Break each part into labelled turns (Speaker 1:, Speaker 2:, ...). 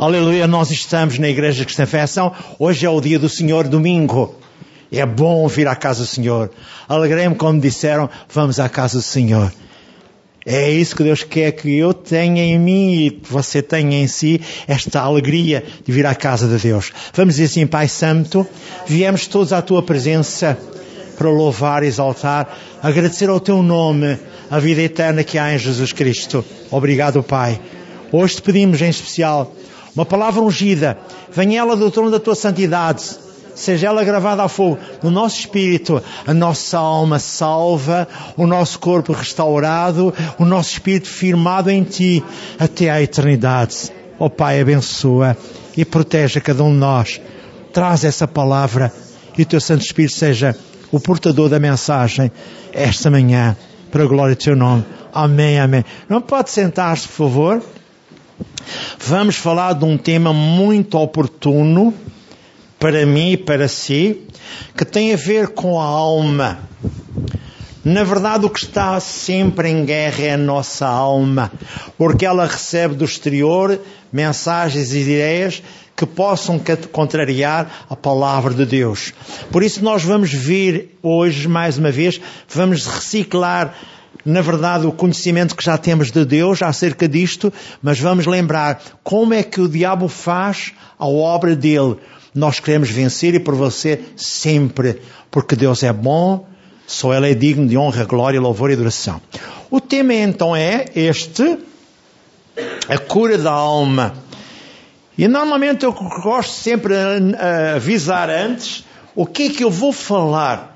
Speaker 1: Aleluia, nós estamos na Igreja Cristã Feição. Hoje é o dia do Senhor, domingo. É bom vir à casa do Senhor. Alegrei-me como disseram, vamos à casa do Senhor. É isso que Deus quer que eu tenha em mim e que você tenha em si esta alegria de vir à casa de Deus. Vamos dizer assim, Pai Santo, viemos todos à tua presença para louvar, exaltar, agradecer ao teu nome a vida eterna que há em Jesus Cristo. Obrigado, Pai. Hoje te pedimos em especial uma palavra ungida, venha ela do trono da tua santidade, seja ela gravada a fogo no nosso espírito, a nossa alma salva, o nosso corpo restaurado, o nosso espírito firmado em ti até à eternidade. Ó oh, Pai, abençoa e protege cada um de nós. Traz essa palavra e o teu Santo Espírito seja o portador da mensagem esta manhã, para a glória do teu nome. Amém, amém. Não pode sentar-se, por favor. Vamos falar de um tema muito oportuno para mim e para si, que tem a ver com a alma. Na verdade, o que está sempre em guerra é a nossa alma, porque ela recebe do exterior mensagens e ideias que possam contrariar a palavra de Deus. Por isso, nós vamos vir hoje, mais uma vez, vamos reciclar na verdade, o conhecimento que já temos de Deus acerca disto, mas vamos lembrar como é que o diabo faz a obra dele. Nós queremos vencer e prevalecer sempre, porque Deus é bom, só Ele é digno de honra, glória, louvor e adoração. O tema então é este, a cura da alma. E normalmente eu gosto sempre de avisar antes o que é que eu vou falar.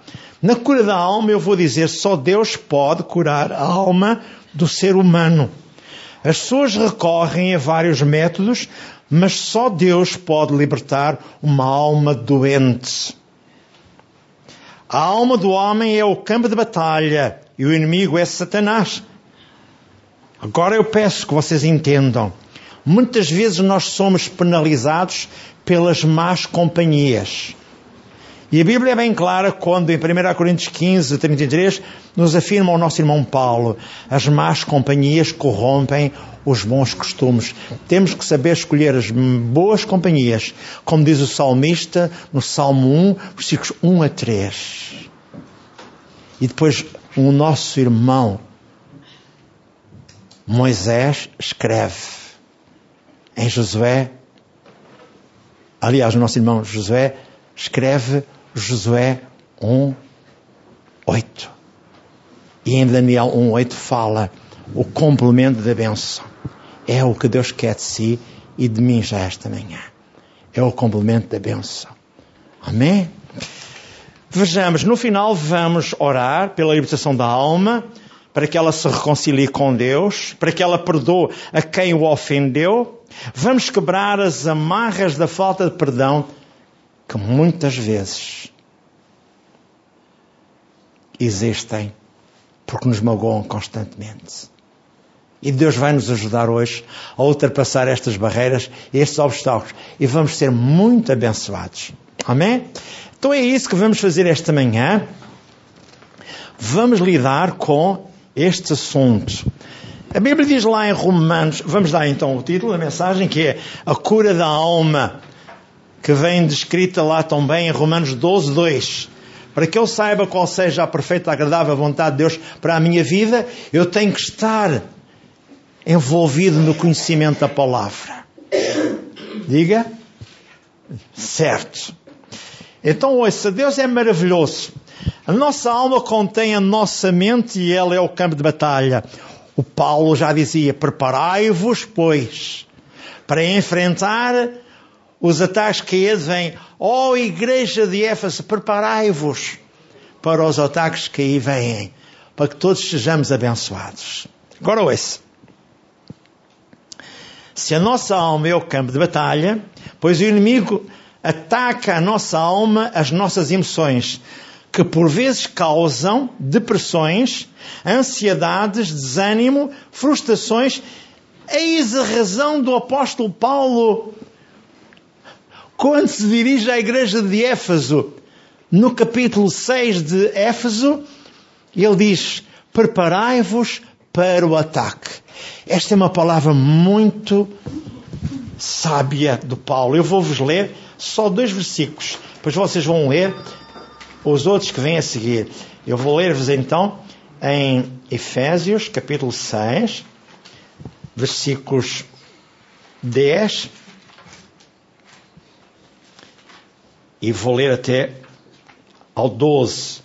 Speaker 1: Na cura da alma, eu vou dizer, só Deus pode curar a alma do ser humano. As pessoas recorrem a vários métodos, mas só Deus pode libertar uma alma doente. A alma do homem é o campo de batalha e o inimigo é Satanás. Agora eu peço que vocês entendam. Muitas vezes nós somos penalizados pelas más companhias. E a Bíblia é bem clara quando em 1 Coríntios 15, 33, nos afirma o nosso irmão Paulo, as más companhias corrompem os bons costumes. Temos que saber escolher as boas companhias, como diz o salmista no Salmo 1, versículos 1 a 3. E depois o nosso irmão Moisés escreve em Josué, aliás, o nosso irmão Josué escreve Josué 1, 8. E em Daniel 1, 8 fala o complemento da benção. É o que Deus quer de si e de mim já esta manhã. É o complemento da benção. Amém? Vejamos, no final vamos orar pela libertação da alma, para que ela se reconcilie com Deus, para que ela perdoe a quem o ofendeu. Vamos quebrar as amarras da falta de perdão que muitas vezes existem porque nos magoam constantemente. E Deus vai nos ajudar hoje a ultrapassar estas barreiras, estes obstáculos, e vamos ser muito abençoados. Amém? Então é isso que vamos fazer esta manhã. Vamos lidar com este assunto. A Bíblia diz lá em Romanos, vamos dar então o título da mensagem, que é A Cura da Alma que vem descrita lá também em Romanos 12, 2. Para que eu saiba qual seja a perfeita, agradável vontade de Deus para a minha vida, eu tenho que estar envolvido no conhecimento da palavra. Diga? Certo. Então, ouça, Deus é maravilhoso. A nossa alma contém a nossa mente e ela é o campo de batalha. O Paulo já dizia: preparai-vos, pois, para enfrentar os ataques que vêm, ó oh, igreja de Éfeso, preparai-vos para os ataques que aí vêm, para que todos sejamos abençoados. Agora ouça. Se a nossa alma é o campo de batalha, pois o inimigo ataca a nossa alma, as nossas emoções, que por vezes causam depressões, ansiedades, desânimo, frustrações. Eis a razão do apóstolo Paulo quando se dirige à igreja de Éfeso, no capítulo 6 de Éfeso, ele diz: Preparai-vos para o ataque. Esta é uma palavra muito sábia do Paulo. Eu vou-vos ler só dois versículos, depois vocês vão ler os outros que vêm a seguir. Eu vou ler-vos então em Efésios, capítulo 6, versículos 10 e vou ler até ao 12.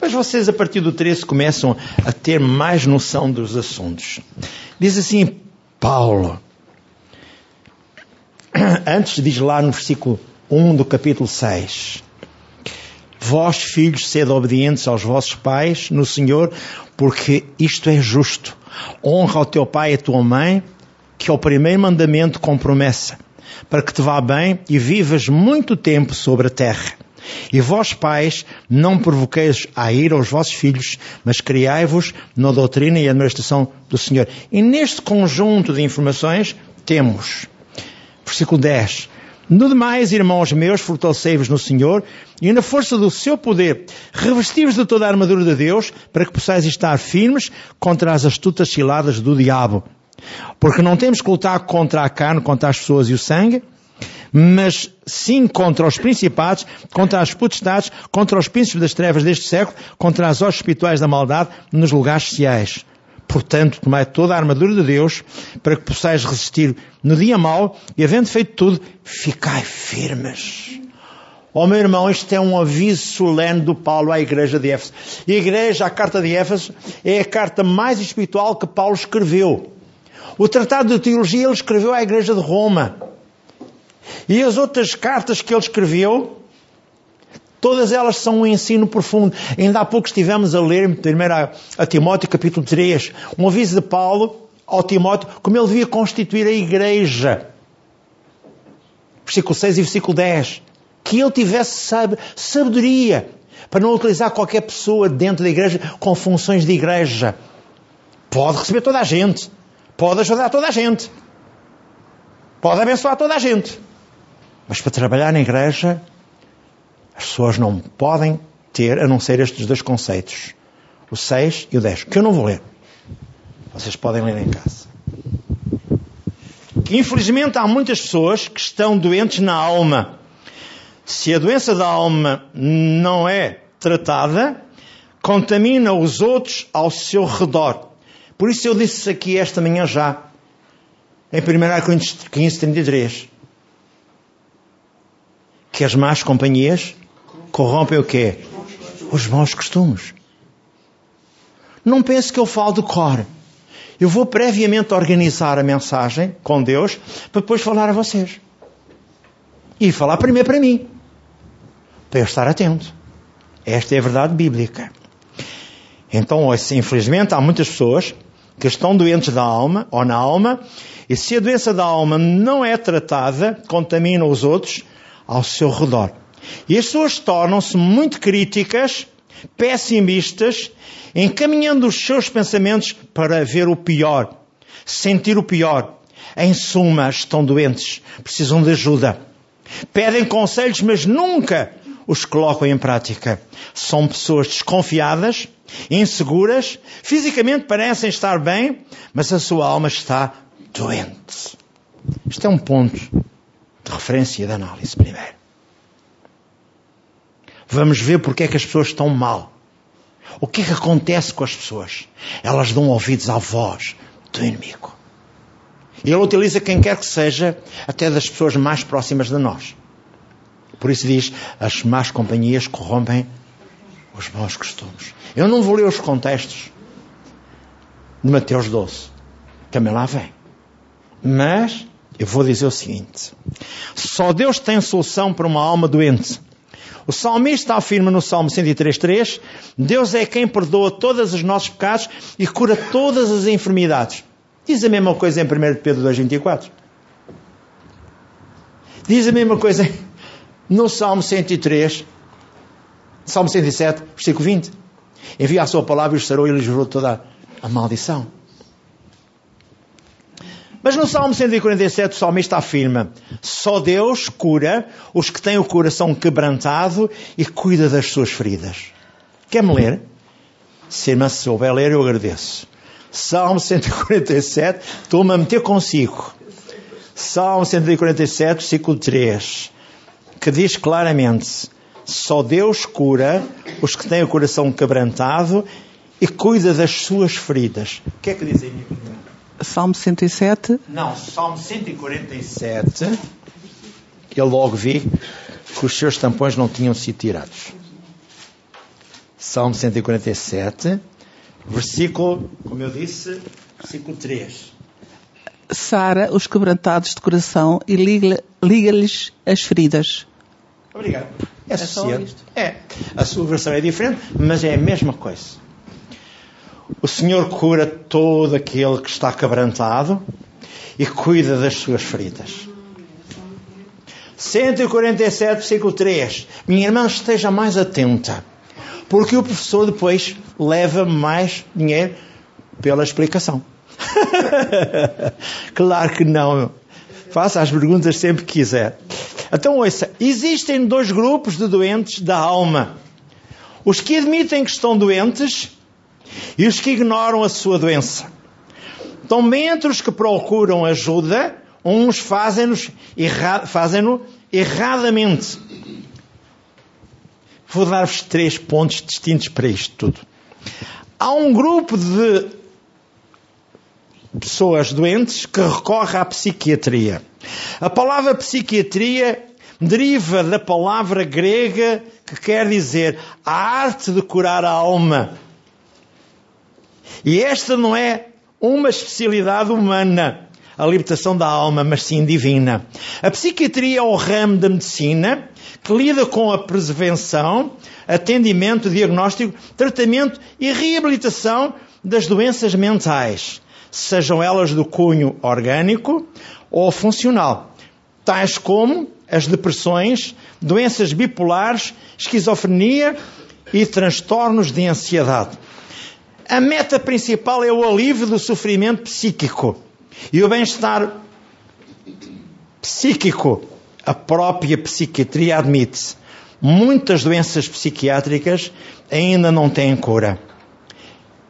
Speaker 1: Mas vocês, a partir do 13, começam a ter mais noção dos assuntos. Diz assim Paulo, antes diz lá no versículo 1 do capítulo 6. Vós, filhos, sede obedientes aos vossos pais no Senhor, porque isto é justo. Honra ao teu pai e à tua mãe, que é o primeiro mandamento com promessa, para que te vá bem e vivas muito tempo sobre a terra. E vós, pais, não provoqueis a ira aos vossos filhos, mas criai-vos na doutrina e administração do Senhor. E neste conjunto de informações temos, versículo 10, no demais, irmãos meus, fortalecei-vos no Senhor e na força do seu poder, revesti-vos de toda a armadura de Deus para que possais estar firmes contra as astutas ciladas do diabo. Porque não temos que lutar contra a carne, contra as pessoas e o sangue, mas sim contra os principados, contra as potestades, contra os príncipes das trevas deste século, contra as hostes espirituais da maldade nos lugares sociais. Portanto, tomai toda a armadura de Deus para que possais resistir no dia mau e, havendo feito tudo, ficai firmes. Oh, meu irmão, isto é um aviso solene do Paulo à igreja de Éfeso. E a igreja, a carta de Éfeso, é a carta mais espiritual que Paulo escreveu. O tratado de teologia ele escreveu à igreja de Roma. E as outras cartas que ele escreveu, todas elas são um ensino profundo. Ainda há pouco estivemos a ler, primeiro a, Timóteo, capítulo 3, um aviso de Paulo ao Timóteo, como ele devia constituir a igreja. Versículo 6 e versículo 10. Que ele tivesse sabedoria para não utilizar qualquer pessoa dentro da igreja com funções de igreja. Pode receber toda a gente. Pode ajudar toda a gente. Pode abençoar toda a gente. Mas para trabalhar na igreja, as pessoas não podem ter a não ser estes dois conceitos. O 6 e o 10, que eu não vou ler. Vocês podem ler em casa. Infelizmente há muitas pessoas que estão doentes na alma. Se a doença da alma não é tratada, contamina os outros ao seu redor. Por isso eu disse aqui esta manhã já, em 1 Coríntios 15, 33 que as más companhias corrompem o quê? Os bons costumes. Não pense que eu falo de cor. Eu vou previamente organizar a mensagem com Deus para depois falar a vocês. E falar primeiro para mim. Para eu estar atento. Esta é a verdade bíblica. Então, infelizmente, há muitas pessoas que estão doentes da alma ou na alma, e se a doença da alma não é tratada, contamina os outros, ao seu redor. E as pessoas tornam-se muito críticas, pessimistas, encaminhando os seus pensamentos para ver o pior, sentir o pior. Em suma, estão doentes, precisam de ajuda. Pedem conselhos, mas nunca os colocam em prática. São pessoas desconfiadas, inseguras, fisicamente parecem estar bem, mas a sua alma está doente. Isto é um ponto de referência e de análise primeiro. Vamos ver porque é que as pessoas estão mal. O que é que acontece com as pessoas? Elas dão ouvidos à voz do inimigo. Ele utiliza quem quer que seja, até das pessoas mais próximas de nós. Por isso diz: as más companhias corrompem os bons costumes. Eu não vou ler os contextos de Mateus 12. Também lá vem. Mas eu vou dizer o seguinte: só Deus tem solução para uma alma doente. O salmista afirma no Salmo 103:3: Deus é quem perdoa todos os nossos pecados e cura todas as enfermidades. Diz a mesma coisa em 1 Pedro 2:24. Diz a mesma coisa no Salmo 103, Salmo 107, versículo 20. Envia a sua palavra e os sarou e livrou toda a maldição. Mas no Salmo 147 o salmista afirma: só Deus cura os que têm o coração quebrantado e cuida das suas feridas. Quer-me ler? Se irmã se souber ler, eu agradeço. Salmo 147, estou-me a meter consigo. Salmo 147, versículo 3, que diz claramente: Só Deus cura os que têm o coração quebrantado e cuida das suas feridas. O que é que diz aí?
Speaker 2: Salmo 107?
Speaker 1: Não, Salmo 147. Eu logo vi que os seus tampões não tinham sido tirados. Salmo 147, versículo, como eu disse, versículo 3.
Speaker 2: Sara os quebrantados de coração e liga-lhes as feridas.
Speaker 1: Obrigado. É,
Speaker 2: é só isto.
Speaker 1: É. A sua versão é diferente, mas é a mesma coisa. O Senhor cura todo aquele que está quebrantado e cuida das suas feridas. 147, versículo 3. Minha irmã, esteja mais atenta, porque o professor depois leva mais dinheiro pela explicação. claro que não. Faça as perguntas sempre que quiser. Então, ouça: existem dois grupos de doentes da alma: os que admitem que estão doentes e os que ignoram a sua doença. Também entre os que procuram ajuda, uns fazem-no erra, fazem erradamente. Vou dar-vos três pontos distintos para isto tudo. Há um grupo de pessoas doentes que recorre à psiquiatria. A palavra psiquiatria deriva da palavra grega que quer dizer a arte de curar a alma. E esta não é uma especialidade humana, a libertação da alma, mas sim divina. A psiquiatria é o ramo da medicina que lida com a prevenção, atendimento, diagnóstico, tratamento e reabilitação das doenças mentais sejam elas do cunho orgânico ou funcional, tais como as depressões, doenças bipolares, esquizofrenia e transtornos de ansiedade. A meta principal é o alívio do sofrimento psíquico e o bem-estar psíquico. A própria psiquiatria admite. Muitas doenças psiquiátricas ainda não têm cura.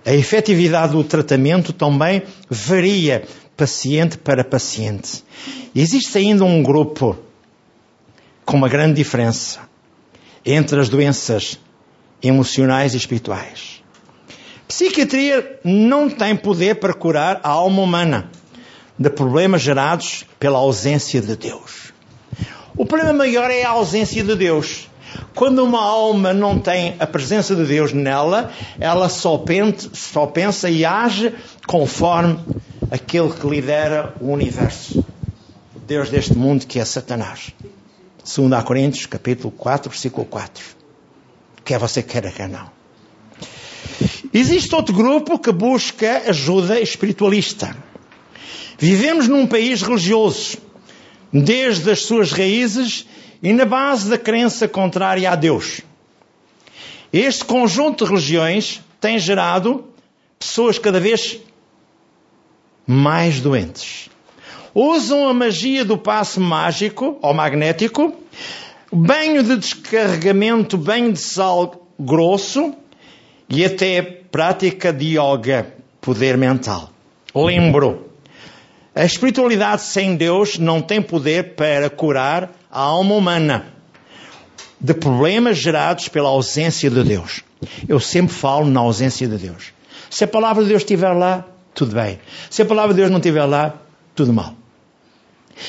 Speaker 1: A efetividade do tratamento também varia paciente para paciente. Existe ainda um grupo com uma grande diferença entre as doenças emocionais e espirituais. Psiquiatria não tem poder para curar a alma humana de problemas gerados pela ausência de Deus. O problema maior é a ausência de Deus. Quando uma alma não tem a presença de Deus nela, ela só pensa, só pensa e age conforme aquele que lidera o universo. O Deus deste mundo que é Satanás. 2 Coríntios, capítulo 4, versículo 4. Quer você queira, quer não. Existe outro grupo que busca ajuda espiritualista. Vivemos num país religioso. Desde as suas raízes e na base da crença contrária a Deus. Este conjunto de religiões tem gerado pessoas cada vez mais doentes. Usam a magia do passe mágico ou magnético, banho de descarregamento, banho de sal grosso e até prática de yoga, poder mental. Lembro, a espiritualidade sem Deus não tem poder para curar a alma humana de problemas gerados pela ausência de Deus. Eu sempre falo na ausência de Deus. Se a palavra de Deus estiver lá, tudo bem. Se a palavra de Deus não estiver lá, tudo mal.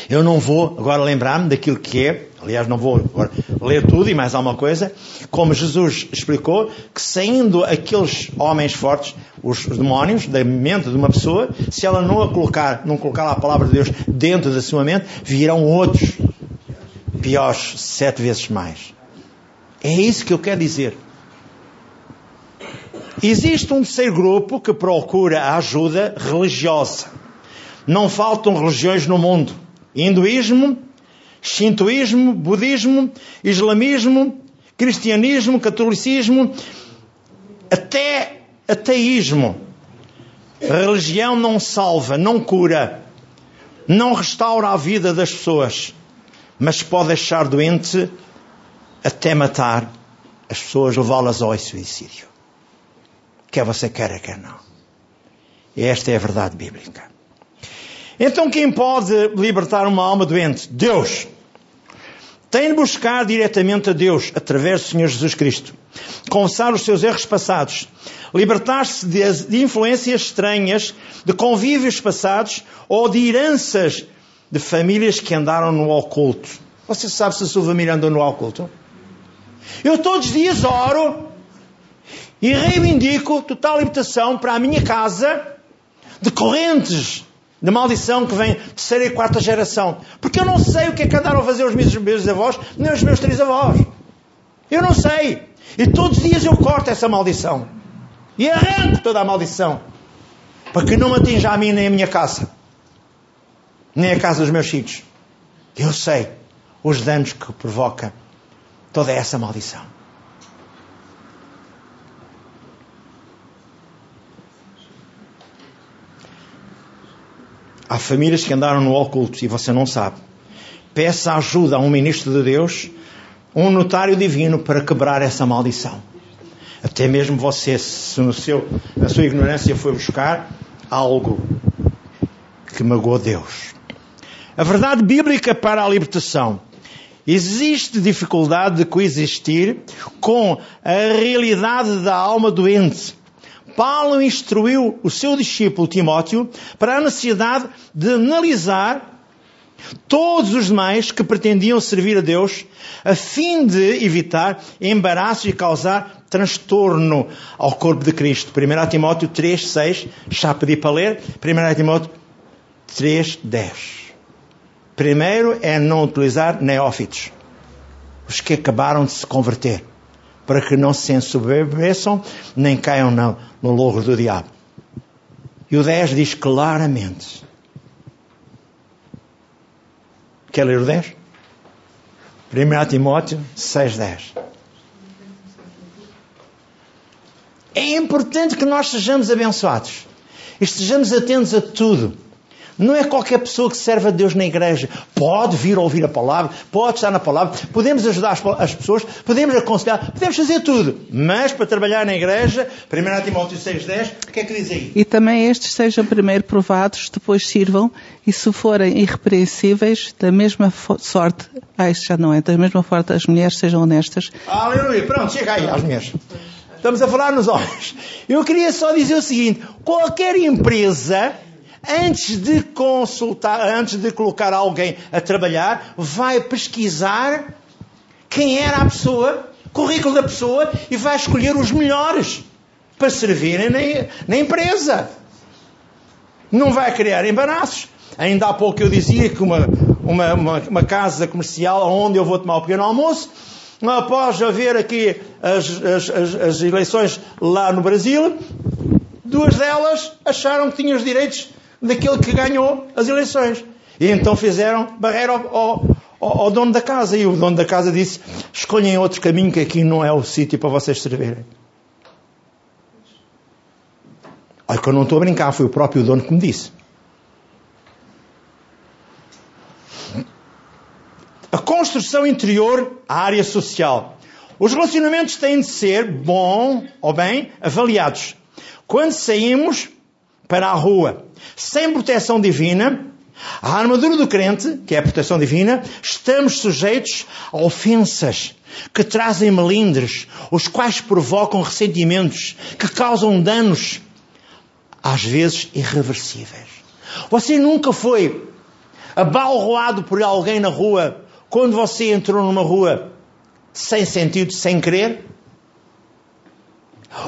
Speaker 1: Eu não vou agora lembrar-me daquilo que é, aliás, não vou ler tudo e mais alguma coisa, como Jesus explicou que saindo aqueles homens fortes, os demónios, da mente de uma pessoa, se ela não a colocar, não colocar a palavra de Deus dentro da sua mente, virão outros piores sete vezes mais. É isso que eu quero dizer. Existe um terceiro grupo que procura ajuda religiosa. Não faltam religiões no mundo. Hinduísmo, shintoísmo, budismo, islamismo, cristianismo, catolicismo, até ateísmo. A religião não salva, não cura, não restaura a vida das pessoas mas pode deixar doente até matar as pessoas, levá-las ao suicídio. Quer você queira, quer não. E esta é a verdade bíblica. Então quem pode libertar uma alma doente? Deus. Tem de buscar diretamente a Deus através do Senhor Jesus Cristo. Confessar os seus erros passados. Libertar-se de, influências estranhas, de convívios passados ou de heranças de famílias que andaram no oculto. Você sabe se a sua família andou no oculto? Eu todos os dias oro e reivindico total libertação para a minha casa de correntes de maldição que vem terceira e quarta geração. Porque eu não sei o que é que andaram a fazer os meus, meus avós, nem os meus três avós. Eu não sei. E todos os dias eu corto essa maldição. E arranco toda a maldição. Para que não me atinja a mim nem a minha casa. Nem a casa dos meus filhos. Eu sei os danos que provoca toda essa maldição. Há famílias que andaram no oculto e você não sabe. Peça ajuda a um ministro de Deus, um notário divino para quebrar essa maldição. Até mesmo você, se no seu, na sua ignorância foi buscar algo que magoou Deus. A verdade bíblica para a libertação. Existe dificuldade de coexistir com a realidade da alma doente. Paulo instruiu o seu discípulo Timóteo para a necessidade de analisar todos os demais que pretendiam servir a Deus, a fim de evitar embaraço e causar transtorno ao corpo de Cristo. 1 Timóteo 3, 6, já pedi para ler. 1 Timóteo 3, 10. Primeiro é não utilizar neófitos, os que acabaram de se converter para que não se ensoberbeçam nem caiam no, no logro do diabo. E o 10 diz claramente. Quer ler o 10? 1 Timóteo 6,10. É importante que nós sejamos abençoados. E estejamos atentos a tudo. Não é qualquer pessoa que serve a Deus na igreja. Pode vir ouvir a palavra, pode estar na palavra, podemos ajudar as pessoas, podemos aconselhar, podemos fazer tudo. Mas para trabalhar na igreja, 1 Timóteo 6,10, o que é que diz aí?
Speaker 2: E também estes sejam primeiro provados, depois sirvam, e se forem irrepreensíveis, da mesma sorte, ah, isso já não é, da mesma sorte as mulheres sejam honestas.
Speaker 1: Aleluia, pronto, chega aí às mulheres. Estamos a falar nos homens. Eu queria só dizer o seguinte: qualquer empresa antes de consultar, antes de colocar alguém a trabalhar, vai pesquisar quem era a pessoa, currículo da pessoa e vai escolher os melhores para servirem na, na empresa. Não vai criar embaraços. Ainda há pouco eu dizia que uma, uma, uma, uma casa comercial onde eu vou tomar o pequeno almoço, após haver aqui as, as, as, as eleições lá no Brasil, duas delas acharam que tinham os direitos daquele que ganhou as eleições. E então fizeram barreira ao, ao, ao, dono da casa. E o dono da casa disse: escolhem outro caminho, que aqui não é o sítio para vocês servirem. Olha que eu não estou a brincar, foi o próprio dono que me disse. A construção interior, a área social. Os relacionamentos têm de ser bom ou bem avaliados. Quando saímos para a rua sem proteção divina, a armadura do crente, que é a proteção divina, estamos sujeitos a ofensas que trazem melindres, os quais provocam ressentimentos, que causam danos, às vezes irreversíveis. Você nunca foi abalroado por alguém na rua quando você entrou numa rua sem sentido, sem querer?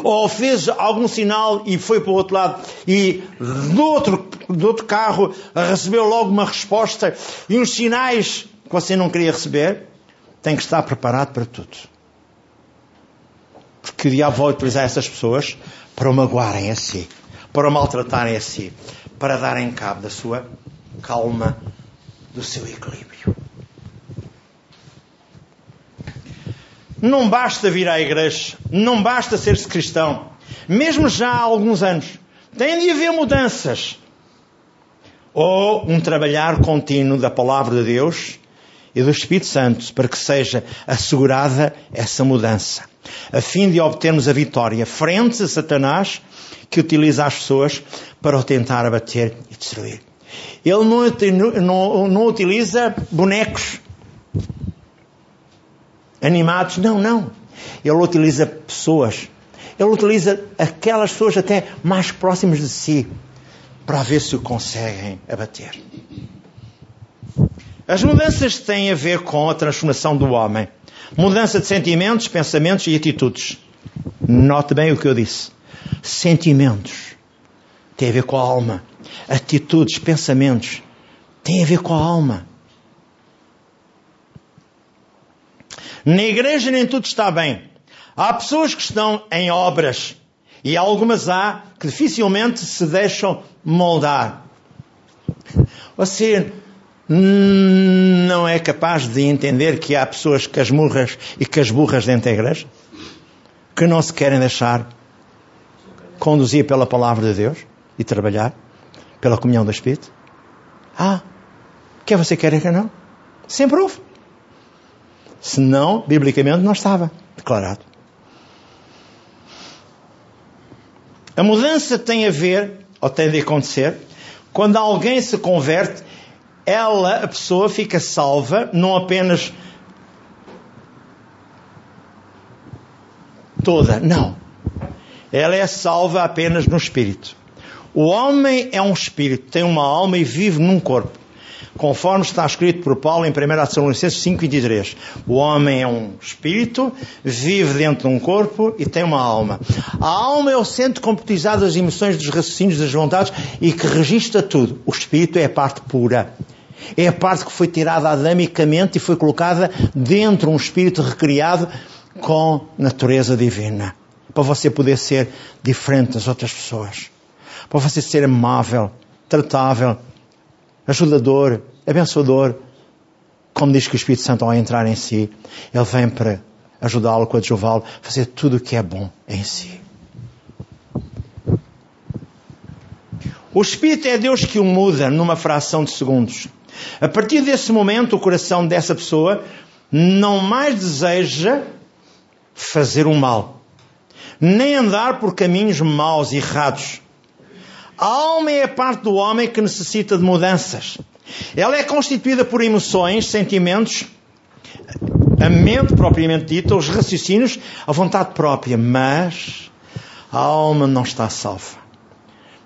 Speaker 1: Ou fez algum sinal e foi para o outro lado e do outro, do outro carro recebeu logo uma resposta e uns sinais que você não queria receber, tem que estar preparado para tudo. Porque o diabo vai utilizar essas pessoas para o magoarem a si, para o maltratarem a si, para darem cabo da sua calma, do seu equilíbrio. Não basta vir à igreja, não basta ser-se cristão, mesmo já há alguns anos. Tem de haver mudanças. Ou um trabalhar contínuo da palavra de Deus e do Espírito Santo para que seja assegurada essa mudança, a fim de obtermos a vitória frente a Satanás que utiliza as pessoas para o tentar abater e destruir. Ele não, não, não utiliza bonecos animados. Não, não. Ele utiliza pessoas. Ele utiliza aquelas pessoas até mais próximas de si para ver se o conseguem abater. As mudanças têm a ver com a transformação do homem. Mudança de sentimentos, pensamentos e atitudes. Note bem o que eu disse. Sentimentos tem a ver com a alma. Atitudes, pensamentos tem a ver com a alma. Na igreja nem tudo está bem. Há pessoas que estão em obras e algumas há que dificilmente se deixam moldar. Você não é capaz de entender que há pessoas casmurras e casburras dentro da igreja? Que não se querem deixar conduzir pela palavra de Deus e trabalhar pela comunhão do Espírito? Ah, quer você quer que não? Sempre houve. Senão, biblicamente, não estava declarado. A mudança tem a ver, ou tem de acontecer, quando alguém se converte ela, a pessoa, fica salva, não apenas toda, não. Ela é salva apenas no espírito. O homem é um espírito, tem uma alma e vive num corpo. Conforme está escrito por Paulo em 1 Tessalonicenses 5,23. O homem é um espírito, vive dentro de um corpo e tem uma alma. A alma é o centro computizado das emoções, dos raciocínios, das vontades e que registra tudo. O espírito é a parte pura. É a parte que foi tirada adamicamente e foi colocada dentro de um espírito recriado com natureza divina. Para você poder ser diferente das outras pessoas. Para você ser amável, tratável, ajudador, abençoador. Como diz que o Espírito Santo ao entrar em si, ele vem para ajudá-lo, coadjuvá-lo, fazer tudo o que é bom em si. O Espírito é Deus que o muda numa fração de segundos. A partir desse momento, o coração dessa pessoa não mais deseja fazer o mal, nem andar por caminhos maus e errados. A alma é a parte do homem que necessita de mudanças. Ela é constituída por emoções, sentimentos, a mente propriamente dita, os raciocínios, a vontade própria, mas a alma não está salva.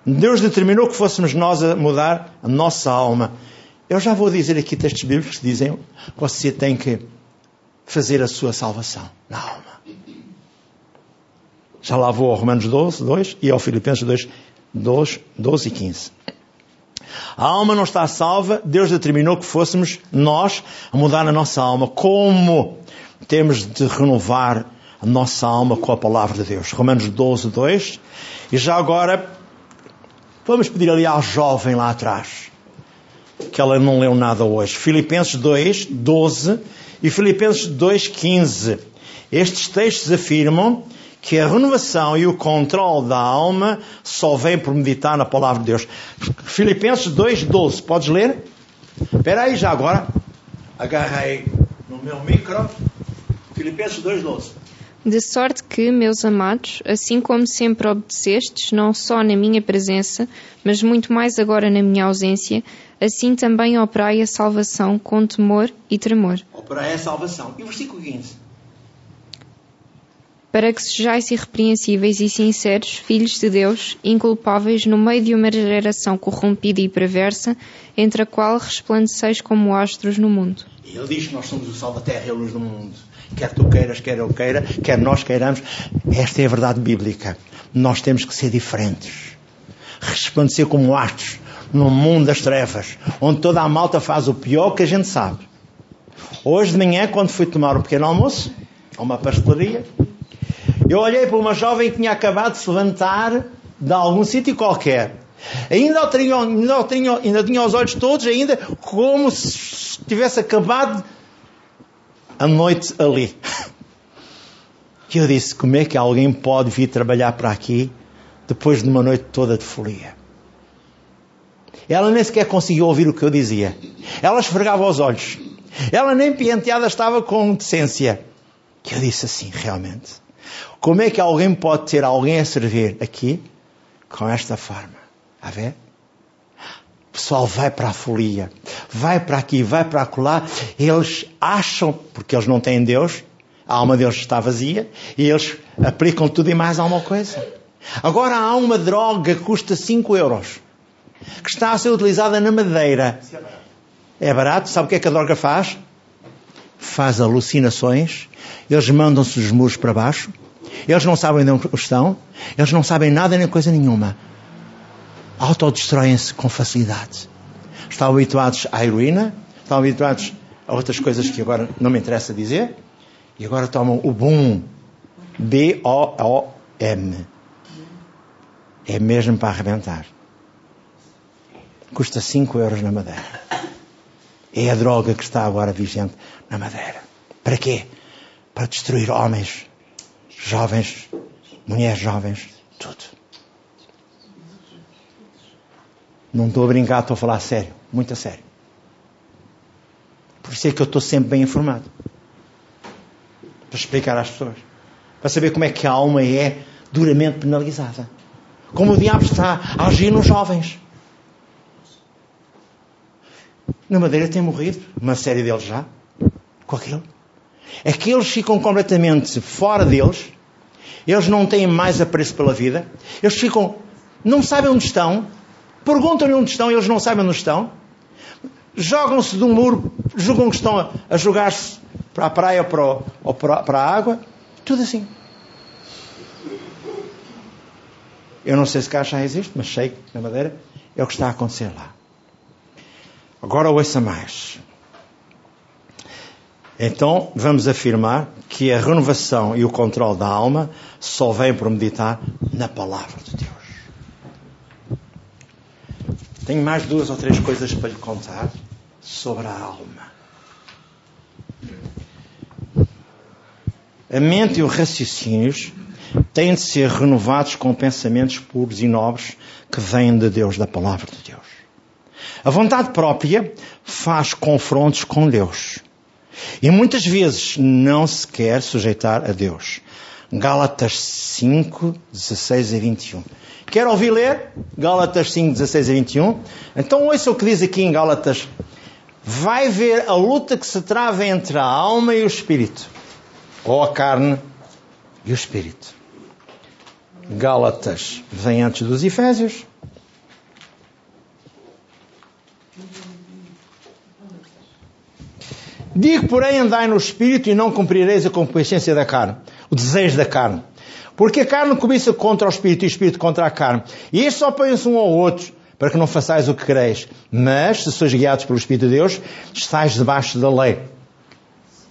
Speaker 1: Deus determinou que fôssemos nós a mudar a nossa alma eu já vou dizer aqui textos bíblicos que dizem que você tem que fazer a sua salvação na alma. Já lá vou ao Romanos 12, 2 e ao Filipenses 2, 2, 12 e 15. A alma não está salva, Deus determinou que fôssemos nós a mudar a nossa alma. Como temos de renovar a nossa alma com a palavra de Deus? Romanos 12, 2. E já agora, vamos pedir ali ao jovem lá atrás que ela não leu nada hoje. Filipenses 2, 12 e Filipenses 2, 15. Estes textos afirmam que a renovação e o controle da alma só vem por meditar na palavra de Deus. Filipenses 2, 12. Podes ler? Espera aí já agora. Agarrei no meu micro. Filipenses 2, 12.
Speaker 3: De sorte que, meus amados, assim como sempre obedecestes, não só na minha presença, mas muito mais agora na minha ausência, assim também operai a salvação com temor e tremor.
Speaker 1: Operai a salvação. E o versículo 15?
Speaker 3: Para que sejais irrepreensíveis e sinceros, filhos de Deus, inculpáveis no meio de uma geração corrompida e perversa, entre a qual resplandeceis como astros no mundo.
Speaker 1: Ele diz que nós somos o sal da terra e a luz do mundo quer tu queiras, quer eu queira, quer nós queiramos. Esta é a verdade bíblica. Nós temos que ser diferentes. Resplandecer como astros num mundo das trevas, onde toda a malta faz o pior que a gente sabe. Hoje de manhã, quando fui tomar o pequeno almoço, a uma pastelaria, eu olhei para uma jovem que tinha acabado de se levantar de algum sítio qualquer. Ainda tinha, ainda, tinha, ainda tinha os olhos todos, ainda como se tivesse acabado a noite ali. E eu disse: como é que alguém pode vir trabalhar para aqui depois de uma noite toda de folia? Ela nem sequer conseguiu ouvir o que eu dizia. Ela esfregava os olhos. Ela nem penteada estava com decência. Que eu disse assim, realmente. Como é que alguém pode ter alguém a servir aqui com esta forma? A ver? o pessoal vai para a folia, vai para aqui, vai para acolá, eles acham, porque eles não têm Deus, a alma deles está vazia, e eles aplicam tudo e mais alguma coisa. Agora há uma droga que custa 5 euros, que está a ser utilizada na madeira. É barato, sabe o que é que a droga faz? Faz alucinações, eles mandam-se os muros para baixo, eles não sabem onde estão, eles não sabem nada nem coisa nenhuma autodestroem-se com facilidade. Estão habituados à heroína, estão habituados a outras coisas que agora não me interessa dizer, e agora tomam o boom. B-O-O-M. É mesmo para arrebentar. Custa 5 euros na Madeira. É a droga que está agora vigente na Madeira. Para quê? Para destruir homens, jovens, mulheres jovens, tudo. Não estou a brincar, estou a falar a sério, muito a sério. Por isso é que eu estou sempre bem informado. Para explicar às pessoas. Para saber como é que a alma é duramente penalizada. Como o diabo está a agir nos jovens. Na Madeira tem morrido, uma série deles já, com aquilo. É eles ficam completamente fora deles, eles não têm mais apreço pela vida, eles ficam, não sabem onde estão, Perguntam-lhe onde estão, eles não sabem onde estão. Jogam-se de um muro, julgam que estão a, a jogar-se para a praia ou para, ou para, para a água. Tudo assim. Eu não sei se cá já existe, mas sei que na Madeira é o que está a acontecer lá. Agora ouça mais. Então vamos afirmar que a renovação e o controle da alma só vem por meditar na palavra de Deus. Tenho mais duas ou três coisas para lhe contar sobre a alma. A mente e os raciocínios têm de ser renovados com pensamentos puros e nobres que vêm de Deus, da palavra de Deus. A vontade própria faz confrontos com Deus. E muitas vezes não se quer sujeitar a Deus. Gálatas 5, 16 a 21. Quer ouvir ler? Gálatas 5, 16 a 21. Então ouça o que diz aqui em Gálatas. Vai ver a luta que se trava entre a alma e o espírito. Ou a carne e o espírito. Gálatas vem antes dos Efésios. Digo, porém, andai no espírito e não cumprireis a concupiscência da carne, o desejo da carne. Porque a carne cobiça contra o espírito e o espírito contra a carne. E estes opõem-se um ao outro, para que não façais o que quereis. Mas, se sois guiados pelo Espírito de Deus, estáis debaixo da lei.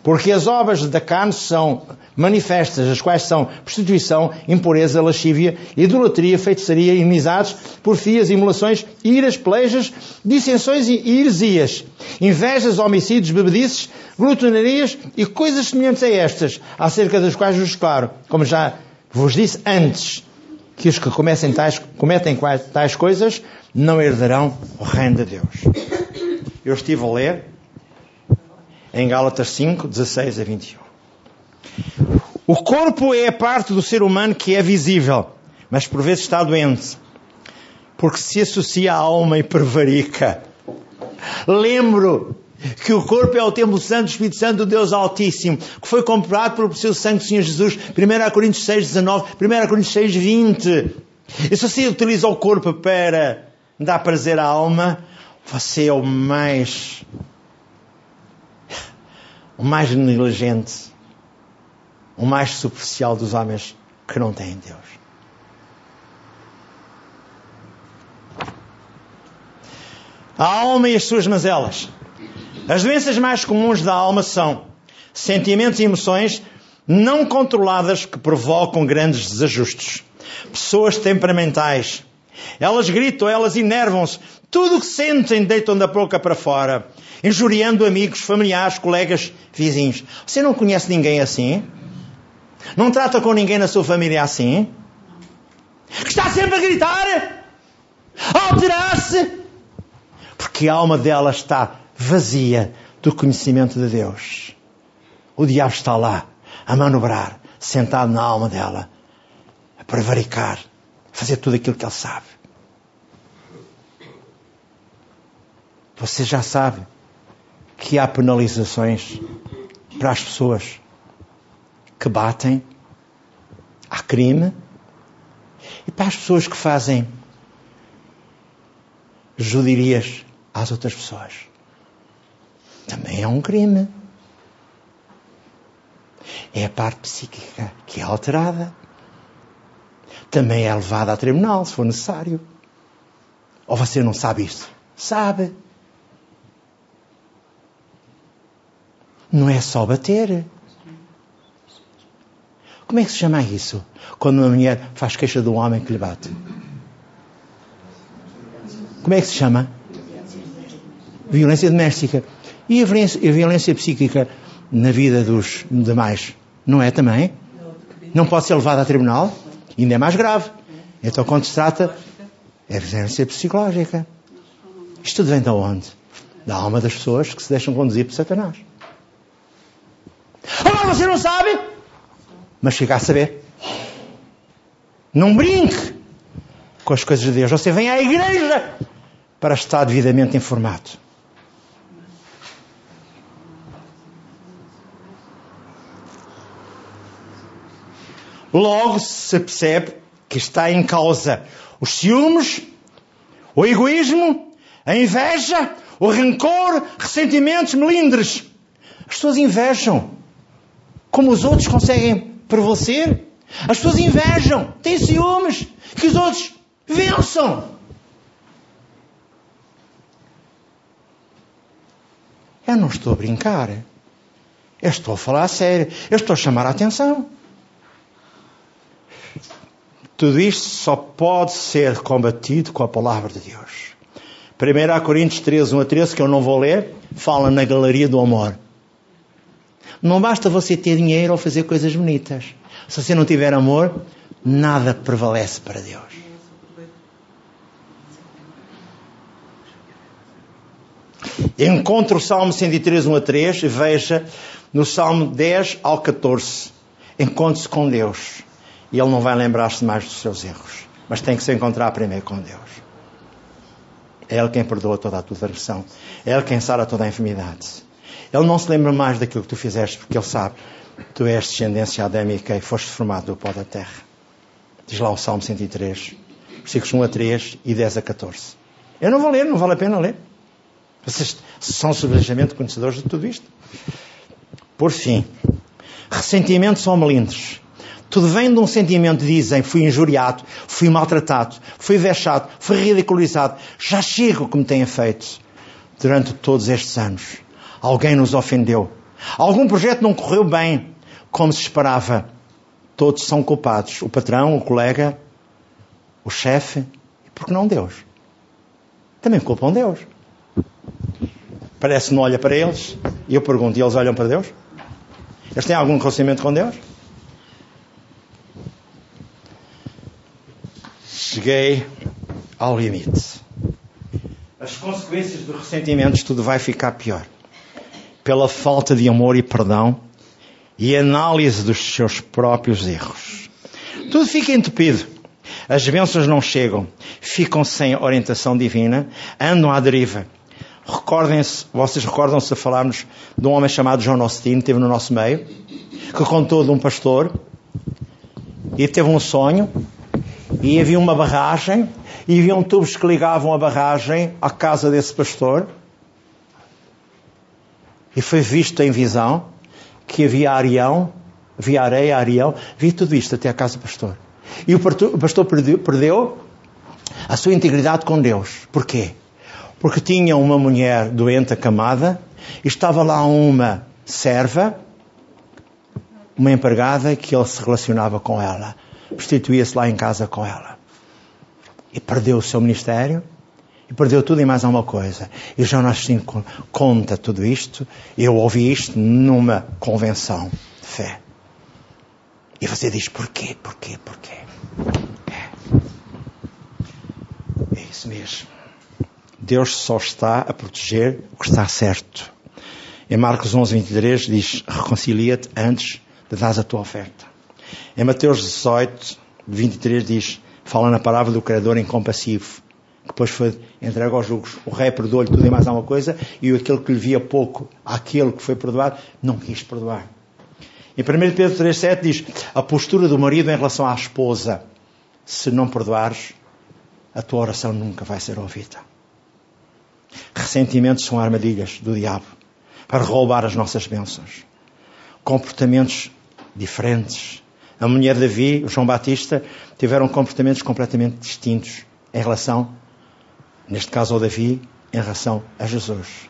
Speaker 1: Porque as obras da carne são manifestas, as quais são prostituição, impureza, lascívia, idolatria, feitiçaria, inimizades, porfias, imolações, iras, pelejas, dissensões e heresias, invejas, homicídios, bebedices, glutonarias e coisas semelhantes a estas, acerca das quais vos claro, como já vos disse antes que os que comecem tais, cometem tais coisas não herdarão o reino de Deus. Eu estive a ler em Gálatas 5, 16 a 21. O corpo é a parte do ser humano que é visível, mas por vezes está doente, porque se associa à alma e prevarica. Lembro que o corpo é o templo santo do Espírito Santo do Deus Altíssimo, que foi comprado pelo seu sangue do Senhor Jesus, 1 Coríntios 6, 19, 1 Coríntios 6, 20. E se você utiliza o corpo para dar prazer à alma, você é o mais, o mais negligente, o mais superficial dos homens que não têm Deus. A alma e as suas mazelas. As doenças mais comuns da alma são sentimentos e emoções não controladas que provocam grandes desajustes. Pessoas temperamentais. Elas gritam, elas enervam-se. Tudo o que sentem deitam da boca para fora. Injuriando amigos, familiares, colegas, vizinhos. Você não conhece ninguém assim? Não trata com ninguém na sua família assim? Que está sempre a gritar? A alterar-se? Porque a alma dela está vazia do conhecimento de Deus. O diabo está lá, a manobrar, sentado na alma dela, a prevaricar, fazer tudo aquilo que ele sabe. Você já sabe que há penalizações para as pessoas que batem, há crime, e para as pessoas que fazem judirias às outras pessoas. Também é um crime. É a parte psíquica que é alterada. Também é levada a tribunal, se for necessário. Ou você não sabe isto? Sabe. Não é só bater. Como é que se chama isso? Quando uma mulher faz queixa de um homem que lhe bate. Como é que se chama? Violência doméstica. E a violência, a violência psíquica na vida dos demais não é também? Não pode ser levada a tribunal? Ainda é mais grave. Então, quando se trata, é violência psicológica. Isto tudo vem de onde? Da alma das pessoas que se deixam conduzir por Satanás. Agora você não sabe, mas chega a saber. Não brinque com as coisas de Deus. Você vem à igreja para estar devidamente informado. Logo se percebe que está em causa os ciúmes, o egoísmo, a inveja, o rancor, ressentimentos, melindres. As pessoas invejam como os outros conseguem prevalecer. As pessoas invejam, têm ciúmes, que os outros vençam. Eu não estou a brincar. Eu estou a falar a sério. Eu estou a chamar a atenção. Tudo isto só pode ser combatido com a palavra de Deus. 1 Coríntios 13, 1 a 13, que eu não vou ler, fala na galeria do amor. Não basta você ter dinheiro ou fazer coisas bonitas. Se você não tiver amor, nada prevalece para Deus. Encontre o Salmo 103, 1 a 3 e veja no Salmo 10 ao 14. Encontre-se com Deus. E Ele não vai lembrar-se mais dos seus erros. Mas tem que se encontrar primeiro com Deus. É Ele quem perdoa toda a tua versão. É Ele quem sara toda a enfermidade. Ele não se lembra mais daquilo que tu fizeste, porque Ele sabe tu és descendência adémica e foste formado do pó da terra. Diz lá o Salmo 103, versículos 1 a 3 e 10 a 14. Eu não vou ler, não vale a pena ler. Vocês são subejamente conhecedores de tudo isto. Por fim, ressentimentos são melindres. Tudo vem de um sentimento, dizem, fui injuriado, fui maltratado, fui vexado, fui ridiculizado. Já chego como tenha feito durante todos estes anos. Alguém nos ofendeu. Algum projeto não correu bem como se esperava. Todos são culpados. O patrão, o colega, o chefe, e por que não Deus? Também culpam Deus. Parece que não olha para eles. E eu pergunto, e eles olham para Deus? Eles têm algum relacionamento com Deus? Cheguei ao limite. As consequências dos ressentimentos, tudo vai ficar pior pela falta de amor e perdão e análise dos seus próprios erros. Tudo fica entupido. As bênçãos não chegam, ficam sem orientação divina, andam à deriva. Recordem-se, vocês recordam-se a falarmos de um homem chamado John Austin, que esteve no nosso meio, que contou de um pastor e teve um sonho e havia uma barragem e haviam tubos que ligavam a barragem à casa desse pastor e foi visto em visão que havia arião, havia areia, arião, vi tudo isto até a casa do pastor. E o pastor perdeu, perdeu a sua integridade com Deus. Porquê? Porque tinha uma mulher doente acamada e estava lá uma serva, uma empregada, que ele se relacionava com ela. Prostituía-se lá em casa com ela. E perdeu o seu ministério e perdeu tudo e mais alguma coisa. E João Nascimento conta tudo isto. Eu ouvi isto numa convenção de fé. E você diz, porquê, porquê, porquê? É, é isso mesmo. Deus só está a proteger o que está certo. Em Marcos 11, 23 diz, reconcilia-te antes de dar a tua oferta. Em Mateus 18, 23 diz, fala na palavra do Criador incompassivo depois foi entregue aos julgos. O rei perdoou-lhe tudo e mais alguma coisa, e aquele que lhe via pouco, aquele que foi perdoado, não quis perdoar. Em 1 Pedro 3,7 diz: a postura do marido em relação à esposa. Se não perdoares, a tua oração nunca vai ser ouvida. Ressentimentos são armadilhas do diabo para roubar as nossas bênçãos. Comportamentos diferentes. A mulher de Davi, o João Batista, tiveram comportamentos completamente distintos em relação, neste caso ao Davi, em relação a Jesus.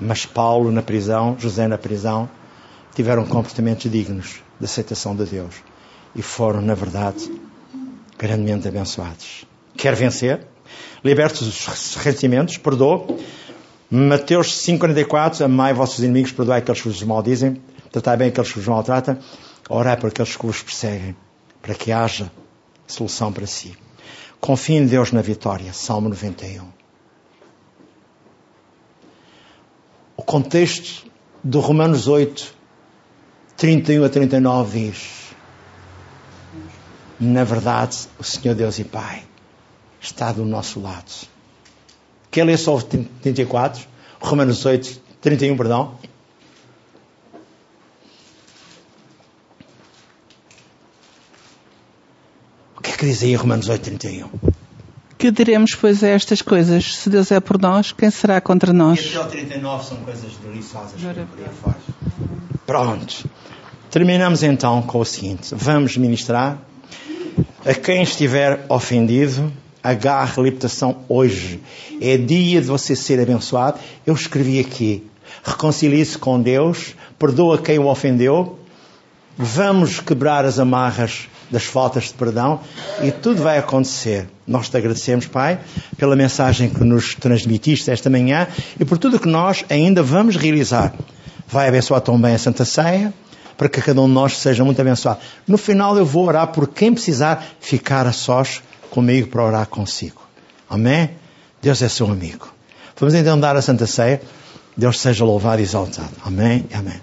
Speaker 1: Mas Paulo na prisão, José na prisão, tiveram comportamentos dignos de aceitação de Deus e foram, na verdade, grandemente abençoados. Quer vencer? Liberte os ressentimentos, perdoa. Mateus 5,44, amai vossos inimigos, perdoai aqueles que vos maldizem, tratai bem aqueles que vos maltratam, orai por aqueles que vos perseguem, para que haja solução para si. Confie em Deus na vitória. Salmo 91. O contexto do Romanos 8, 31 a 39 diz: Na verdade, o Senhor Deus e Pai está do nosso lado. Quer ler só o 34? Romanos 8, 31, perdão. Que diz aí Romanos 8, 31?
Speaker 2: Que diremos, pois, a estas coisas? Se Deus é por nós, quem será contra nós?
Speaker 1: E até o 39 são coisas deliciosas que eu falar. Pronto. Terminamos então com o seguinte: vamos ministrar a quem estiver ofendido, agarre a libertação hoje. É dia de você ser abençoado. Eu escrevi aqui: reconcilie-se com Deus, perdoa quem o ofendeu, vamos quebrar as amarras das faltas de perdão e tudo vai acontecer. Nós te agradecemos, Pai, pela mensagem que nos transmitiste esta manhã e por tudo que nós ainda vamos realizar. Vai abençoar também a Santa Ceia, para que cada um de nós seja muito abençoado. No final eu vou orar por quem precisar ficar a sós comigo para orar consigo. Amém? Deus é seu amigo. Vamos então dar a Santa Ceia. Deus seja louvado e exaltado. Amém? Amém.